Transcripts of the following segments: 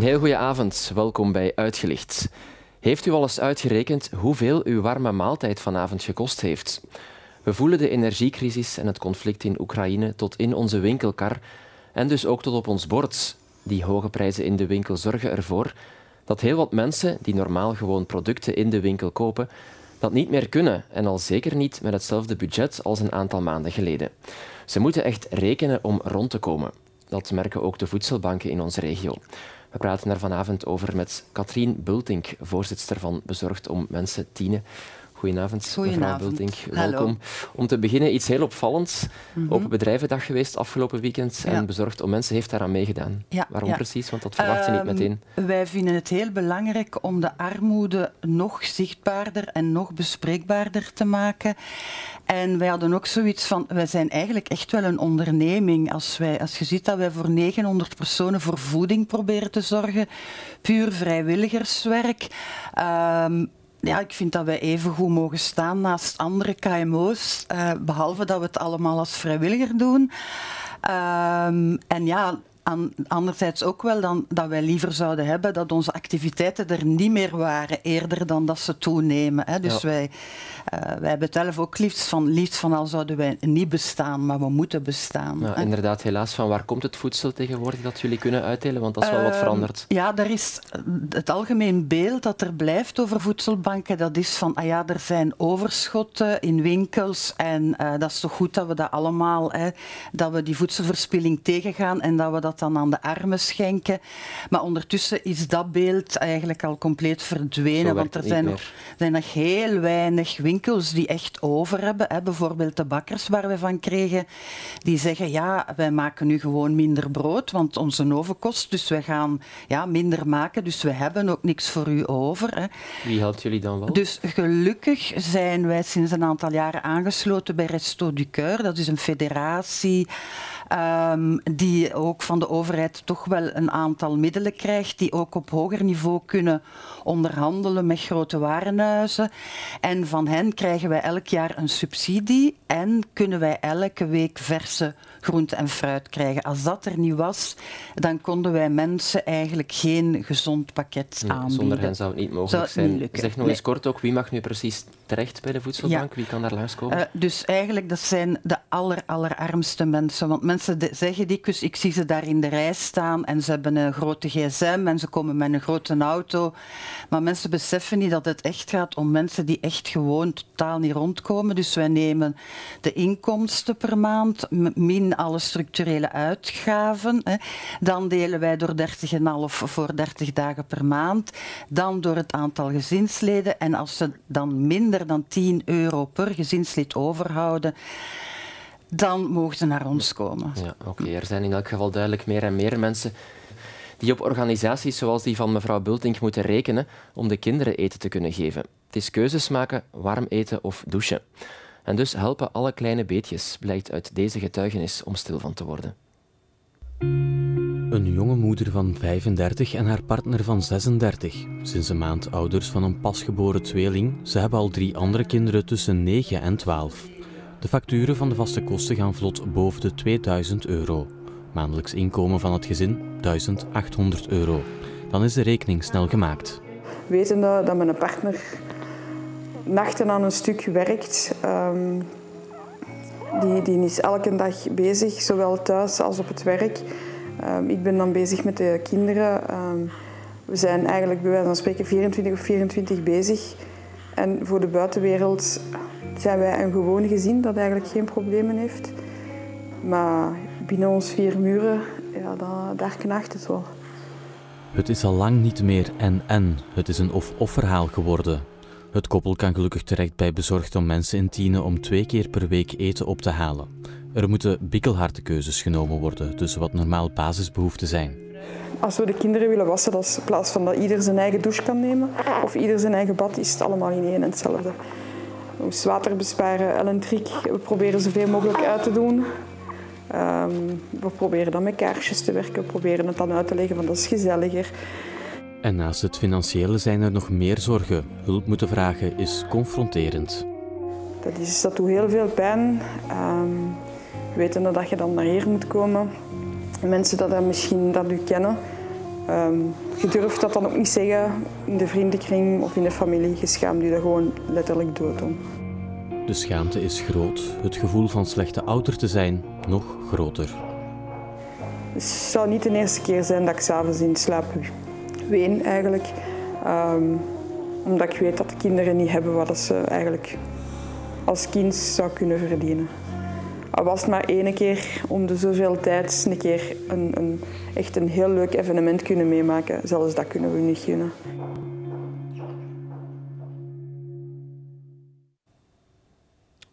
Een heel goede avond. Welkom bij Uitgelicht. Heeft u al eens uitgerekend hoeveel uw warme maaltijd vanavond gekost heeft? We voelen de energiecrisis en het conflict in Oekraïne tot in onze winkelkar en dus ook tot op ons bord. Die hoge prijzen in de winkel zorgen ervoor dat heel wat mensen die normaal gewoon producten in de winkel kopen, dat niet meer kunnen en al zeker niet met hetzelfde budget als een aantal maanden geleden. Ze moeten echt rekenen om rond te komen. Dat merken ook de voedselbanken in onze regio. We praten daar vanavond over met Katrien Bultink, voorzitter van Bezorgd om Mensen Tienen. Goedenavond, mevrouw Bultink. Welkom. Om te beginnen iets heel opvallends. Mm Open Bedrijvendag geweest afgelopen weekend en Bezorgd om Mensen heeft daaraan meegedaan. Ja, Waarom precies? Want dat verwacht je niet ehm, meteen. Wij vinden het heel belangrijk om de armoede nog zichtbaarder en nog bespreekbaarder te maken. En wij hadden ook zoiets van, wij zijn eigenlijk echt wel een onderneming. Als, wij, als je ziet dat wij voor 900 personen voor voeding proberen te zorgen, puur vrijwilligerswerk. Um, ja, ik vind dat wij even goed mogen staan naast andere KMO's, eh, behalve dat we het allemaal als vrijwilliger doen. Um, en ja, anderzijds ook wel dan, dat wij liever zouden hebben dat onze activiteiten er niet meer waren, eerder dan dat ze toenemen. Hè. Dus wij, uh, wij hebben het zelf ook liefst van, liefst van al zouden wij niet bestaan, maar we moeten bestaan. Ja, inderdaad, helaas. Van waar komt het voedsel tegenwoordig dat jullie kunnen uitdelen? Want dat is wel wat ehm, veranderd. ja, er is het algemeen beeld dat er blijft over voedselbanken, dat is van, ah ja, er zijn overschotten in winkels en uh, dat is toch goed dat we dat allemaal, hè, dat we die voedselverspilling tegengaan en dat we dat dan aan de armen schenken. Maar ondertussen is dat beeld eigenlijk al compleet verdwenen, want er zijn nog, zijn nog heel weinig winkels die echt over hebben. Hè. Bijvoorbeeld de bakkers waar we van kregen, die zeggen ja, wij maken nu gewoon minder brood, want onze oven kost, dus we gaan ja, minder maken, dus we hebben ook niks voor u over. Hè. Wie helpt jullie dan wel? Dus gelukkig zijn wij sinds een aantal jaren aangesloten bij Resto du Coeur. Dat is een federatie um, die ook van de overheid toch wel een aantal middelen krijgt, die ook op hoger niveau kunnen onderhandelen met grote warenhuizen. En van hen krijgen wij elk jaar een subsidie en kunnen wij elke week verse groente en fruit krijgen. Als dat er niet was, dan konden wij mensen eigenlijk geen gezond pakket aanbieden. Zonder hen zou het niet mogelijk zijn. zeg nog eens kort ook, wie mag nu precies terecht bij de voedselbank? Wie kan daar langskomen? Uh, dus eigenlijk, dat zijn de aller, allerarmste mensen. Want mensen zeggen dikwijls, ik zie ze daar in de rij staan en ze hebben een grote gsm en ze komen met een grote auto. Maar mensen beseffen niet dat het echt gaat om mensen die echt gewoon totaal niet rondkomen. Dus wij nemen de inkomsten per maand, min alle structurele uitgaven. Hè. Dan delen wij door 30,5 voor 30 dagen per maand. Dan door het aantal gezinsleden. En als ze dan minder dan 10 euro per gezinslid overhouden, dan mogen ze naar ons komen. Ja, Oké, er zijn in elk geval duidelijk meer en meer mensen die op organisaties zoals die van mevrouw Bultink moeten rekenen om de kinderen eten te kunnen geven. Het is keuzes maken, warm eten of douchen. En dus helpen alle kleine beetjes, blijkt uit deze getuigenis, om stil van te worden. Een jonge moeder van 35 en haar partner van 36. Sinds een maand ouders van een pasgeboren tweeling. Ze hebben al drie andere kinderen tussen 9 en 12. De facturen van de vaste kosten gaan vlot boven de 2000 euro. Maandelijks inkomen van het gezin 1800 euro. Dan is de rekening snel gemaakt. Wetende dat mijn partner nachten aan een stuk werkt, um, die, die is elke dag bezig, zowel thuis als op het werk. Um, ik ben dan bezig met de kinderen. Um, we zijn eigenlijk bij wijze van spreken 24 of 24 bezig. En voor de buitenwereld zijn wij een gewoon gezin dat eigenlijk geen problemen heeft. Maar binnen ons vier muren, ja, daar knaagt het wel. Het is al lang niet meer en-en. Het is een of-of verhaal geworden. Het koppel kan gelukkig terecht bij bezorgd om mensen in Tienen om twee keer per week eten op te halen. Er moeten bikkelharde keuzes genomen worden tussen wat normaal basisbehoeften zijn. Als we de kinderen willen wassen, dat is in plaats van dat ieder zijn eigen douche kan nemen of ieder zijn eigen bad, is het allemaal in één en hetzelfde. We moeten water besparen, elektriek. We proberen zoveel mogelijk uit te doen. Um, we proberen dan met kaarsjes te werken. We proberen het dan uit te leggen, want dat is gezelliger. En naast het financiële zijn er nog meer zorgen. Hulp moeten vragen is confronterend. Dat, is, dat doet heel veel pijn. Um, weten dat je dan naar hier moet komen. Mensen dat, dat misschien dat u kennen, Um, je durft dat dan ook niet zeggen in de vriendenkring of in de familie. Je schaamt je er gewoon letterlijk dood om. De schaamte is groot. Het gevoel van slechte ouder te zijn nog groter. Het zou niet de eerste keer zijn dat ik s'avonds in slaap ween eigenlijk. Um, omdat ik weet dat de kinderen niet hebben wat ze eigenlijk als kind zou kunnen verdienen. Al was het maar één keer om de zoveel tijd een keer een, een, echt een heel leuk evenement kunnen meemaken. Zelfs dat kunnen we niet gunnen.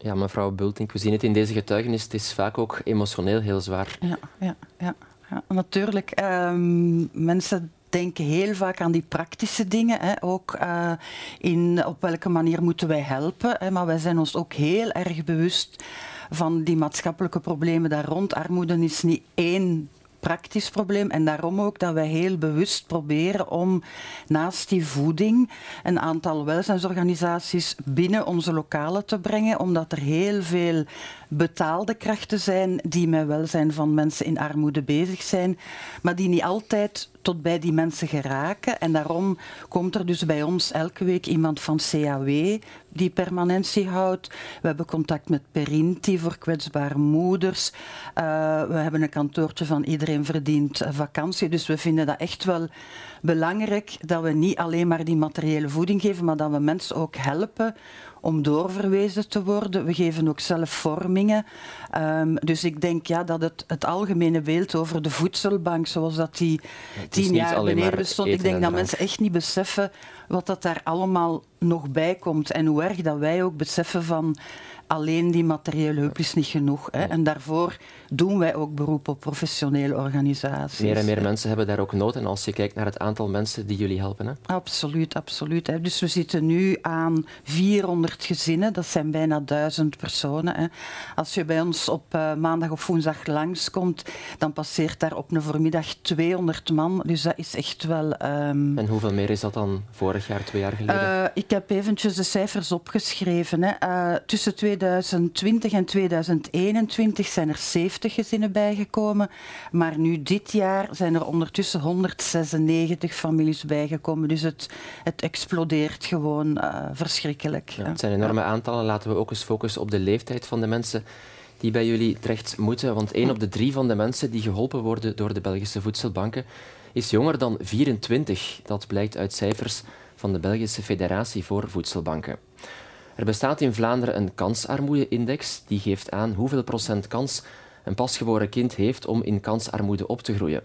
Ja, mevrouw Bultink, we zien het in deze getuigenis. Het is vaak ook emotioneel heel zwaar. Ja, ja, ja. ja. natuurlijk. Um, mensen denken heel vaak aan die praktische dingen. Hè. Ook uh, in op welke manier moeten wij helpen. Hè. Maar wij zijn ons ook heel erg bewust van die maatschappelijke problemen daar rond. Armoede is niet één praktisch probleem. En daarom ook dat wij heel bewust proberen om naast die voeding een aantal welzijnsorganisaties binnen onze lokalen te brengen, omdat er heel veel betaalde krachten zijn die met welzijn van mensen in armoede bezig zijn, maar die niet altijd tot bij die mensen geraken. En daarom komt er dus bij ons elke week iemand van CAW die permanentie houdt. We hebben contact met Perinti voor kwetsbare moeders. Uh, we hebben een kantoortje van Iedereen Verdient Vakantie. Dus we vinden dat echt wel belangrijk dat we niet alleen maar die materiële voeding geven, maar dat we mensen ook helpen om doorverwezen te worden. We geven ook zelf vormingen. Um, dus ik denk ja, dat het, het algemene beeld over de voedselbank, zoals dat die tien jaar beneden bestond, ik denk dat mensen echt niet beseffen wat dat daar allemaal nog bij komt. En hoe erg dat wij ook beseffen van alleen die materiële hulp is niet genoeg. Hè. En daarvoor doen wij ook beroep op professionele organisaties. Meer en meer mensen hebben daar ook nood. En als je kijkt naar het aantal mensen die jullie helpen. Hè? Absoluut, absoluut. Hè. Dus we zitten nu aan 400 gezinnen. Dat zijn bijna 1000 personen. Hè. Als je bij ons op uh, maandag of woensdag langskomt, dan passeert daar op een voormiddag 200 man. Dus dat is echt wel... Um... En hoeveel meer is dat dan vorig jaar, twee jaar geleden? Uh, ik heb eventjes de cijfers opgeschreven. Hè. Uh, tussen 2020 en 2021 zijn er 70 gezinnen bijgekomen. Maar nu dit jaar zijn er ondertussen 196 families bijgekomen. Dus het, het explodeert gewoon uh, verschrikkelijk. Ja, het zijn enorme aantallen. Laten we ook eens focussen op de leeftijd van de mensen die bij jullie terecht moeten. Want één op de drie van de mensen die geholpen worden door de Belgische voedselbanken is jonger dan 24. Dat blijkt uit cijfers van de Belgische Federatie voor Voedselbanken. Er bestaat in Vlaanderen een kansarmoede-index die geeft aan hoeveel procent kans een pasgeboren kind heeft om in kansarmoede op te groeien.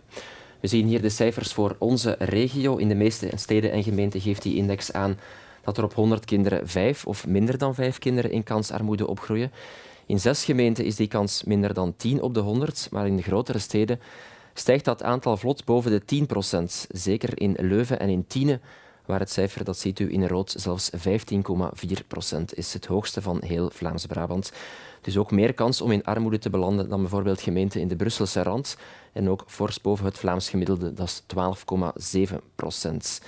We zien hier de cijfers voor onze regio. In de meeste steden en gemeenten geeft die index aan dat er op 100 kinderen vijf of minder dan vijf kinderen in kansarmoede opgroeien. In zes gemeenten is die kans minder dan 10 op de 100, maar in de grotere steden stijgt dat aantal vlot boven de 10 procent. Zeker in Leuven en in Tiene waar het cijfer, dat ziet u in rood, zelfs 15,4 procent is het hoogste van heel Vlaams-Brabant. Dus ook meer kans om in armoede te belanden dan bijvoorbeeld gemeenten in de Brusselse rand. En ook fors boven het Vlaams gemiddelde, dat is 12,7 procent.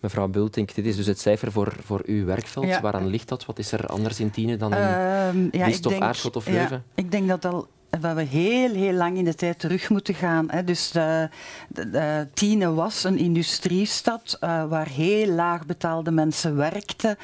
Mevrouw Bultink, dit is dus het cijfer voor, voor uw werkveld. Ja. Waaraan ligt dat? Wat is er anders in Tiene dan in uh, ja, of Aarschot of Leuven? Ja, ik denk dat al waar we heel, heel lang in de tijd terug moeten gaan. Hè. Dus de, de, de Tiene was een industriestad uh, waar heel laag betaalde mensen werkten.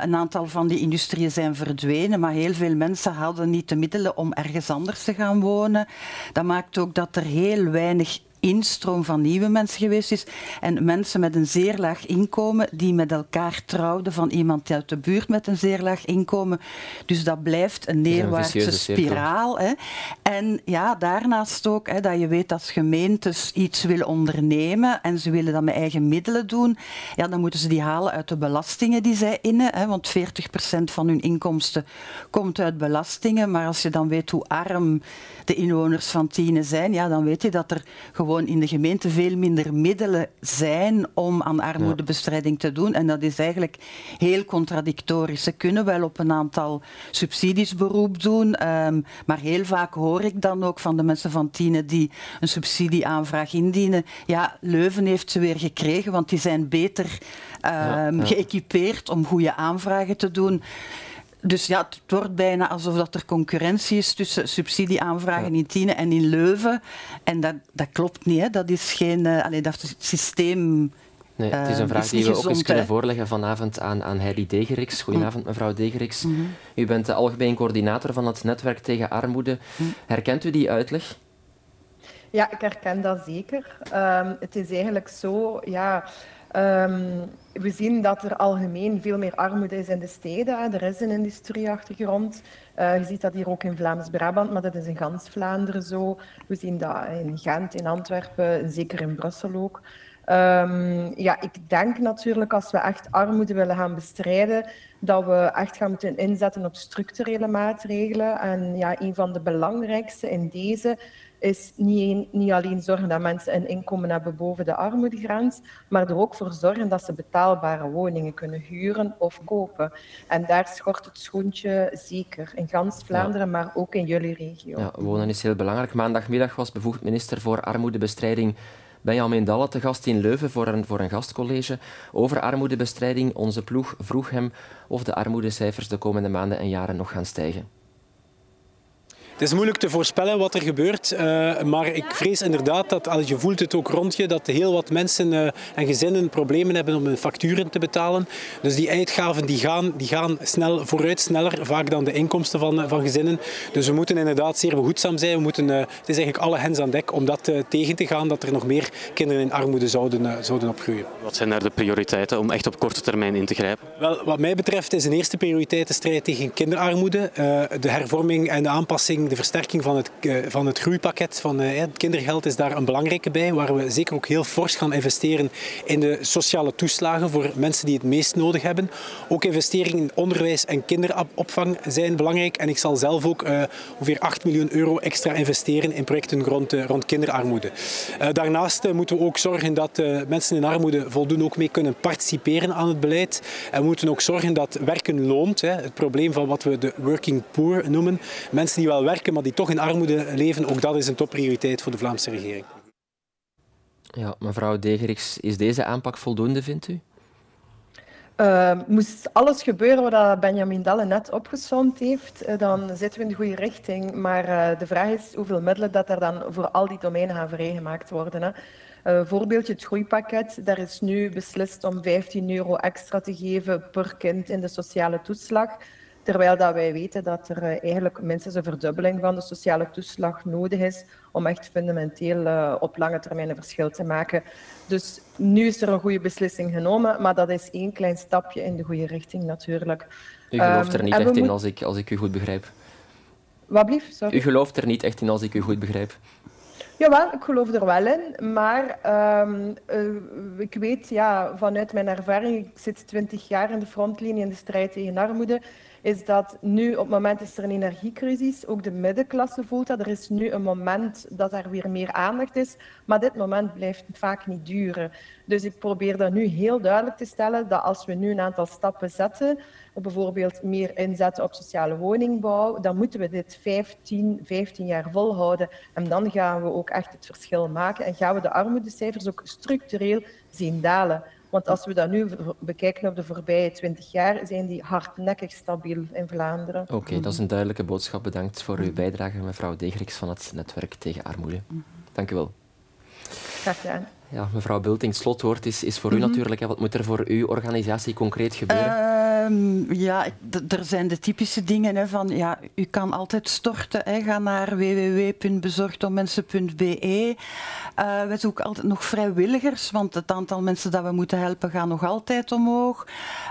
Een aantal van die industrieën zijn verdwenen, maar heel veel mensen hadden niet de middelen om ergens anders te gaan wonen. Dat maakt ook dat er heel weinig instroom van nieuwe mensen geweest is. En mensen met een zeer laag inkomen die met elkaar trouwden van iemand uit de buurt met een zeer laag inkomen. Dus dat blijft een neerwaartse spiraal. Hè. En ja, daarnaast ook hè, dat je weet dat gemeentes iets willen ondernemen en ze willen dat met eigen middelen doen. Ja, dan moeten ze die halen uit de belastingen die zij innen. Hè, want 40% van hun inkomsten komt uit belastingen. Maar als je dan weet hoe arm de inwoners van Tiene zijn, ja, dan weet je dat er gewoon in de gemeente veel minder middelen zijn om aan armoedebestrijding te doen. En dat is eigenlijk heel contradictorisch. Ze kunnen wel op een aantal subsidies beroep doen, um, maar heel vaak hoor ik dan ook van de mensen van Tiene die een subsidieaanvraag indienen. Ja, Leuven heeft ze weer gekregen, want die zijn beter um, ja. geëquipeerd om goede aanvragen te doen dus ja, het wordt bijna alsof dat er concurrentie is tussen subsidieaanvragen in Tiene en in Leuven. En dat, dat klopt niet. Hè. Dat is geen... Uh, allee, dat systeem... Nee, het is een vraag die we ook eens kunnen voorleggen vanavond aan, aan Heidi Degeriks. Goedenavond, mevrouw Degeriks. Mhm. U bent de algemeen coördinator van het netwerk tegen armoede. Mhm. Herkent u die uitleg? Ja, ik herken dat zeker. Um, het is eigenlijk zo, ja, um, we zien dat er algemeen veel meer armoede is in de steden. Er is een industrieachtergrond. Uh, je ziet dat hier ook in Vlaams-Brabant, maar dat is in gans Vlaanderen zo. We zien dat in Gent, in Antwerpen, zeker in Brussel ook. Um, ja, ik denk natuurlijk als we echt armoede willen gaan bestrijden, dat we echt gaan moeten inzetten op structurele maatregelen. En ja, een van de belangrijkste in deze is niet, niet alleen zorgen dat mensen een inkomen hebben boven de armoedegrens, maar er ook voor zorgen dat ze betaalbare woningen kunnen huren of kopen. En daar schort het schoentje zeker in gans Vlaanderen, maar ook in jullie regio. Ja, wonen is heel belangrijk. Maandagmiddag was bevoegd minister voor armoedebestrijding Benjamin Dalle te gast in Leuven voor een, voor een gastcollege over armoedebestrijding. Onze ploeg vroeg hem of de armoedecijfers de komende maanden en jaren nog gaan stijgen. Het is moeilijk te voorspellen wat er gebeurt, uh, maar ik vrees inderdaad dat, als je voelt het ook rond je, dat heel wat mensen uh, en gezinnen problemen hebben om hun facturen te betalen. Dus die uitgaven die gaan, die gaan snel vooruit, sneller vaak dan de inkomsten van, van gezinnen. Dus we moeten inderdaad zeer behoedzaam zijn. We moeten, uh, het is eigenlijk alle hens aan dek om dat tegen te gaan, dat er nog meer kinderen in armoede zouden, zouden opgroeien. Wat zijn daar de prioriteiten om echt op korte termijn in te grijpen? Wel, wat mij betreft is een eerste prioriteit de strijd tegen kinderarmoede, de hervorming en de aanpassing de versterking van het, eh, van het groeipakket van uh, het kindergeld is daar een belangrijke bij, waar we zeker ook heel fors gaan investeren in de sociale toeslagen voor mensen die het meest nodig hebben. Ook investeringen in onderwijs en kinderopvang zijn belangrijk en ik zal zelf ook uh, ongeveer 8 miljoen euro extra investeren in projecten rond, rond kinderarmoede. daarnaast moeten we ook zorgen dat mensen in armoede voldoende ook mee kunnen participeren aan het beleid. En we moeten ook zorgen dat werken loont. Hè. Het probleem van wat we de working poor noemen. Mensen die wel werken werken, maar die toch in armoede leven, ook dat is een topprioriteit voor de Vlaamse regering. Ja, mevrouw Degeriks, is deze aanpak voldoende, vindt u? Uh, moest alles gebeuren wat Benjamin Dalle net opgezond heeft, uh, dan zitten we in de goede richting. Maar uh, de vraag is hoeveel middelen dat er dan voor al die domeinen gaan vrijgemaakt worden. Hè. voorbeeldje het groeipakket. Daar is nu beslist om 15 euro extra te geven per kind in de sociale toeslag. Terwijl dat wij weten dat er uh, eigenlijk minstens een verdubbeling van de sociale toeslag nodig is om echt fundamenteel uh, op lange termijn een verschil te maken. Dus nu is er een goede beslissing genomen, maar dat is één klein stapje in de goede richting natuurlijk. U gelooft er ehm, niet echt in als ik, als ik u goed begrijp. Wat blief? Sorry. U gelooft er niet echt in als ik u goed begrijp. Jawel, ik geloof er wel in. Maar um, uh, ik weet ja, vanuit mijn ervaring, ik zit twintig jaar in de frontlinie in de strijd tegen armoede is dat nu op het moment is er een energiecrisis, ook de middenklasse voelt dat. Er is nu een moment dat er weer meer aandacht is, maar dit moment blijft vaak niet duren. Dus ik probeer dat nu heel duidelijk te stellen, dat als we nu een aantal stappen zetten, bijvoorbeeld meer inzetten op sociale woningbouw, dan moeten we dit 15, 15 jaar volhouden. En dan gaan we ook echt het verschil maken en gaan we de armoedecijfers ook structureel zien dalen. Want als we dat nu bekijken op de voorbije twintig jaar, zijn die hardnekkig stabiel in Vlaanderen. Oké, dat is een duidelijke boodschap. Bedankt voor uw bijdrage, mevrouw Degriks van het Netwerk tegen Armoede. Dank u wel. Graag gedaan. Ja, mevrouw Bulting, slotwoord is, is voor u mhm. natuurlijk. Wat moet er voor uw organisatie concreet gebeuren? Ehm, ja, er zijn de typische dingen hè, van, ja, u kan altijd storten. Hè. Ga naar www.bezorgdommensen.be. Uh, we zoeken altijd nog vrijwilligers, want het aantal mensen dat we moeten helpen gaat nog altijd omhoog.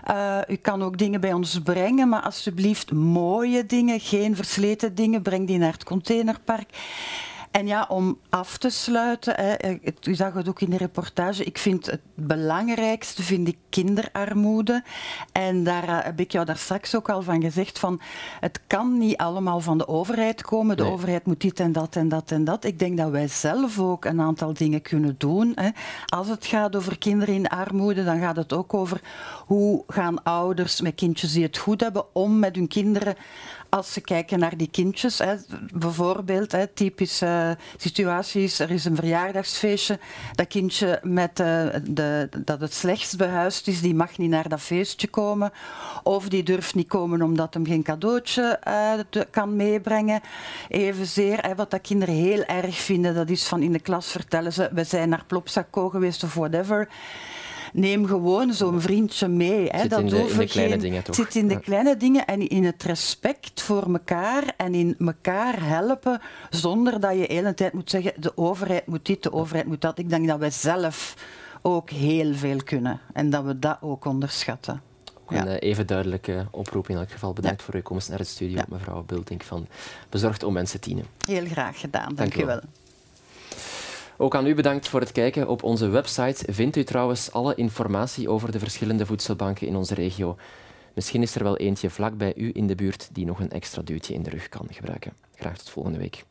Uh, u kan ook dingen bij ons brengen, maar alsjeblieft mooie dingen, geen versleten dingen. Breng die naar het containerpark. En ja, om af te sluiten, hè, u zag het ook in de reportage, ik vind het belangrijkste vind ik kinderarmoede. En daar eh, heb ik jou daar straks ook al van gezegd, van het kan niet allemaal van de overheid komen. De overheid moet dit en dat en dat en dat. Ik denk dat wij zelf ook een aantal dingen kunnen doen. Hè. Als het gaat over kinderen in armoede, dan gaat het ook over hoe gaan ouders met kindjes die het goed hebben om met hun kinderen als ze kijken naar die kindjes, hè, bijvoorbeeld, hè, typisch uh, situatie is, er is een verjaardagsfeestje, dat kindje met, uh, de, dat het slechtst behuisd is, die mag niet naar dat feestje komen. Of die durft niet komen omdat hem geen cadeautje uh, kan meebrengen. Evenzeer, hè, wat dat kinderen heel erg vinden, dat is van in de klas vertellen ze, we zijn naar Plopsaco geweest of whatever neem gewoon zo'n vriendje mee. Hè. Zit dat in de, in de kleine dingen toch? zit in de kleine dingen en in het respect voor elkaar en in elkaar helpen zonder dat je de hele tijd moet zeggen de overheid moet dit, de overheid moet dat. Ik denk dat wij zelf ook heel veel kunnen en dat we dat ook onderschatten. Een ja. even duidelijke oproep in elk geval. Bedankt voor uw komst naar het studio, mevrouw Bultink van Bezorgd om Mensen Tienen. Heel graag gedaan, dank, dank u wel. Ook aan u bedankt voor het kijken. Op onze website vindt u trouwens alle informatie over de verschillende voedselbanken in onze regio. Misschien is er wel eentje vlak bij u in de buurt die nog een extra duwtje in de rug kan gebruiken. Graag tot volgende week.